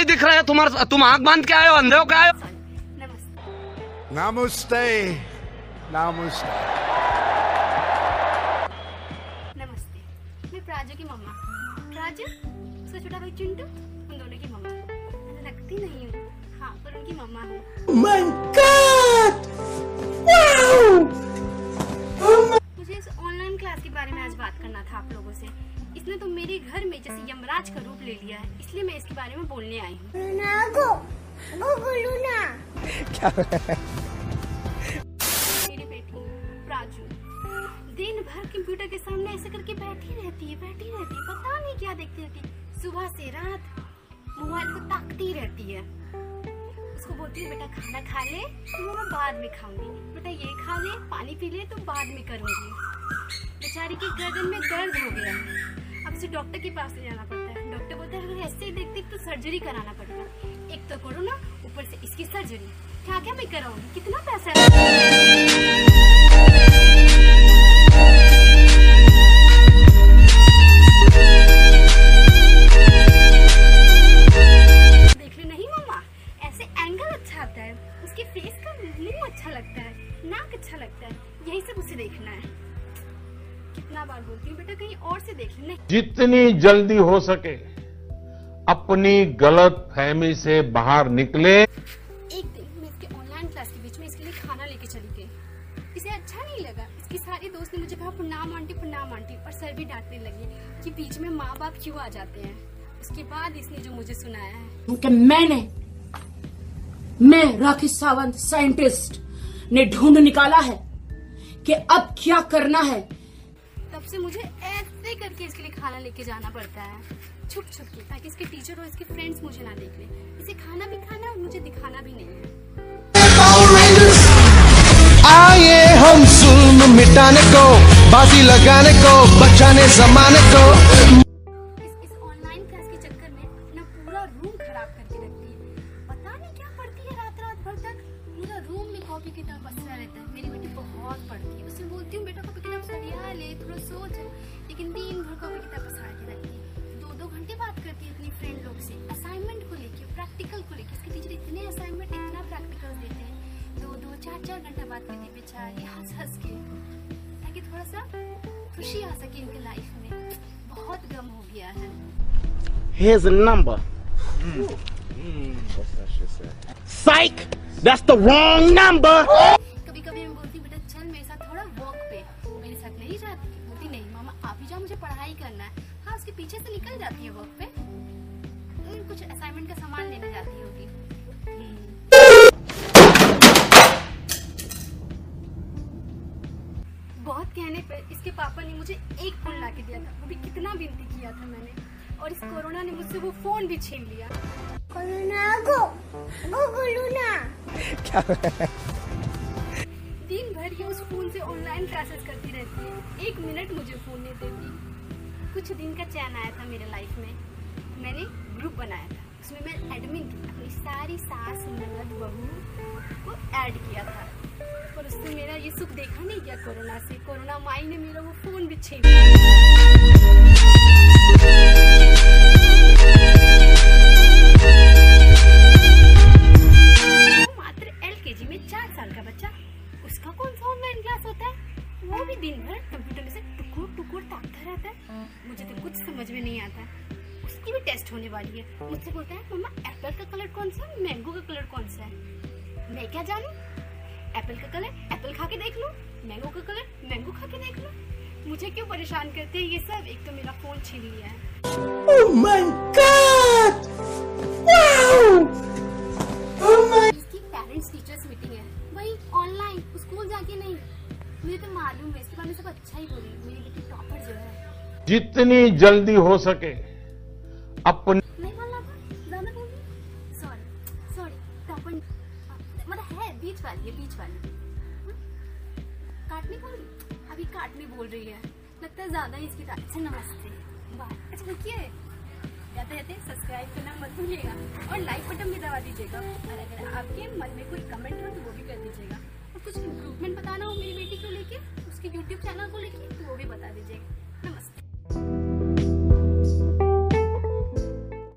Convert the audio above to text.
नहीं दिख रहा है? तुम्हारा तुम आँख बाँध के आए हो अंधे हो आए हो? नमस्ते। Namaste. Namaste. नमस्ते। मैं प्राजू की मम्मा। प्राजू? उसका छोटा भाई चिंटू? उन दोनों की मम्मा। लगती नहीं हूँ। हाँ पर उनकी मम्मा हूँ। ले लिया है। इसलिए मैं इसके बारे में बोलने आई हूँ। मेरी बेटी प्राजू दिन भर कंप्यूटर के सामने ऐसे करके बैठी रहती है बैठी रहती है। पता नहीं क्या देखती रहती सुबह से रात मोबाइल को ताकती रहती है। उसको बोलती हूँ बेटा खाना खा ले तो मैं बाद में खाऊँगी। बेटा ये खा ले पानी पी ले तो बाद में करूँगी। बेचारी की गर्दन में दर्द हो गया। अब उसे डॉक्टर के पास ले जाना पड़ता अगर ऐसे ही देखती तो सर्जरी कराना पड़ेगा। एक तो कोरोना, ऊपर से इसकी सर्जरी क्या क्या मैं कराऊँगी? कितना पैसा देख ले नहीं मम्मा ऐसे एंगल अच्छा आता है। उसके फेस का मुँह अच्छा लगता है, नाक अच्छा लगता है। यही सब उसे देखना है। कितना बार बोलती हूँ बेटा, कहीं और से देख ले। जितनी जल्दी हो सके। अपनी गलत फहमी से बाहर निकले। एक दिन मैं इसके ऑनलाइन क्लास के बीच में इसके लिए खाना लेके चली गई। इसे अच्छा नहीं लगा। इसकी सारी दोस्त ने मुझे कहा प्रणाम आंटी प्रणाम आंटी और सर भी डांटने लगे कि बीच में माँ बाप क्यों आ जाते हैं। उसके बाद इसने जो मुझे सुनाया है। कि मैंने मैं राकेश सावंत साइंटिस्ट ने ढूंढ निकाला है कि अब क्या करना है। तब से मुझे ऐसे करके इसके लिए खाना लेके जाना पड़ता है। छुप छुप के ताकि इसके टीचर और इसके फ्रेंड्स मुझे ना देख ले। इसे खाना भी खाना है और मुझे दिखाना भी नहीं है। आए हम जुल्म मिटाने को बाजी लगाने को बचाने जमाने को। इस इस ऑनलाइन क्लास के चक्कर में अपना पूरा रूम खराब करके रखती है। पता नहीं क्या पढ़ती है रात रात भर तक। पूरा रूम में कॉपी किताब बसता रहता है। मेरी बेटी बहुत पढ़ती है। उससे बोलती हूँ बेटा कॉपी किताब ले थोड़ा सोच। लेकिन दिन भर कॉपी किताब बसा के रखती है। दो दो घंटे बात करती है अपनी फ्रेंड लोग से असाइनमेंट को लेके प्रैक्टिकल को लेके। इसके टीचर इतने असाइनमेंट इतना प्रैक्टिकल देते हैं। दो दो चार चार घंटा बात करती है बेचारी हंस हंस के। ताकि थोड़ा सा खुशी आ सके इनके लाइफ में। बहुत गम हो गया है। Here's a number. Psych! That's the wrong number! बोलती नहीं मामा आप ही जाओ मुझे पढ़ाई करना है हाँ उसके पीछे से निकल जाती है वॉक पे। हम्म, कुछ असाइनमेंट का सामान लेने जाती होगी। बहुत कहने पे इसके पापा ने मुझे एक फ़ोन ला के दिया था। वो भी कितना विनती किया था मैंने। और इस कोरोना ने मुझसे वो फ़ोन भी छीन लिया। दिन भर ये उस फ़ोन से ऑनलाइन क्लासेस करती रहती है। एक मिनट मुझे फ़ोन नहीं देती। कुछ दिन का चैन आया था मेरे लाइफ में। मैंने ग्रुप बनाया था। उसमें मैं एडमिन अपनी सारी सास, ननद, बहू को ऐड किया था। और उसने मेरा ये सुख देखा नहीं गया कोरोना से? कोरोना माई ने मेरा वो फ़ोन भी छीन वो भी दिन भर कंप्यूटर में से टुकुर टुकुर ताकता रहता है। मुझे तो कुछ समझ में नहीं आता। उसकी भी टेस्ट होने वाली है। मुझसे बोलता है मम्मा एप्पल का कलर कौन सा? है मैंगो का कलर कौन सा है? मैं क्या जानू? एप्पल का कलर एप्पल खा के देख लो? मैंगो का कलर मैंगो खा के देख लो? मुझे क्यों परेशान करते हैं ये सब? एक तो मेरा फ़ोन छीन लिया है। Oh मुझे तो मालूम है इसके बारे में सब अच्छा ही बोली मेरी बेटी टॉपर जो है। जितनी जल्दी हो सके अपनी नहीं बोलना ज़्यादा बोल सॉरी सॉरी टॉपर मतलब है बीच वाली है बीच वाली? काटने बोल रही अभी काटने बोल रही है। लगता है ज़्यादा ही इसकी अच्छा नमस्ते। बाय अच्छा रुकिए जाते जाते सब्सक्राइब करना मत भूलिएगा और लाइक बटन भी दबा दीजिएगा। और अगर आपके मन में कोई कमेंट हो तो वो भी कर दीजिएगा। और कुछ बेटी को लेके चैनल को लेके तो वो भी बता दीजिएगा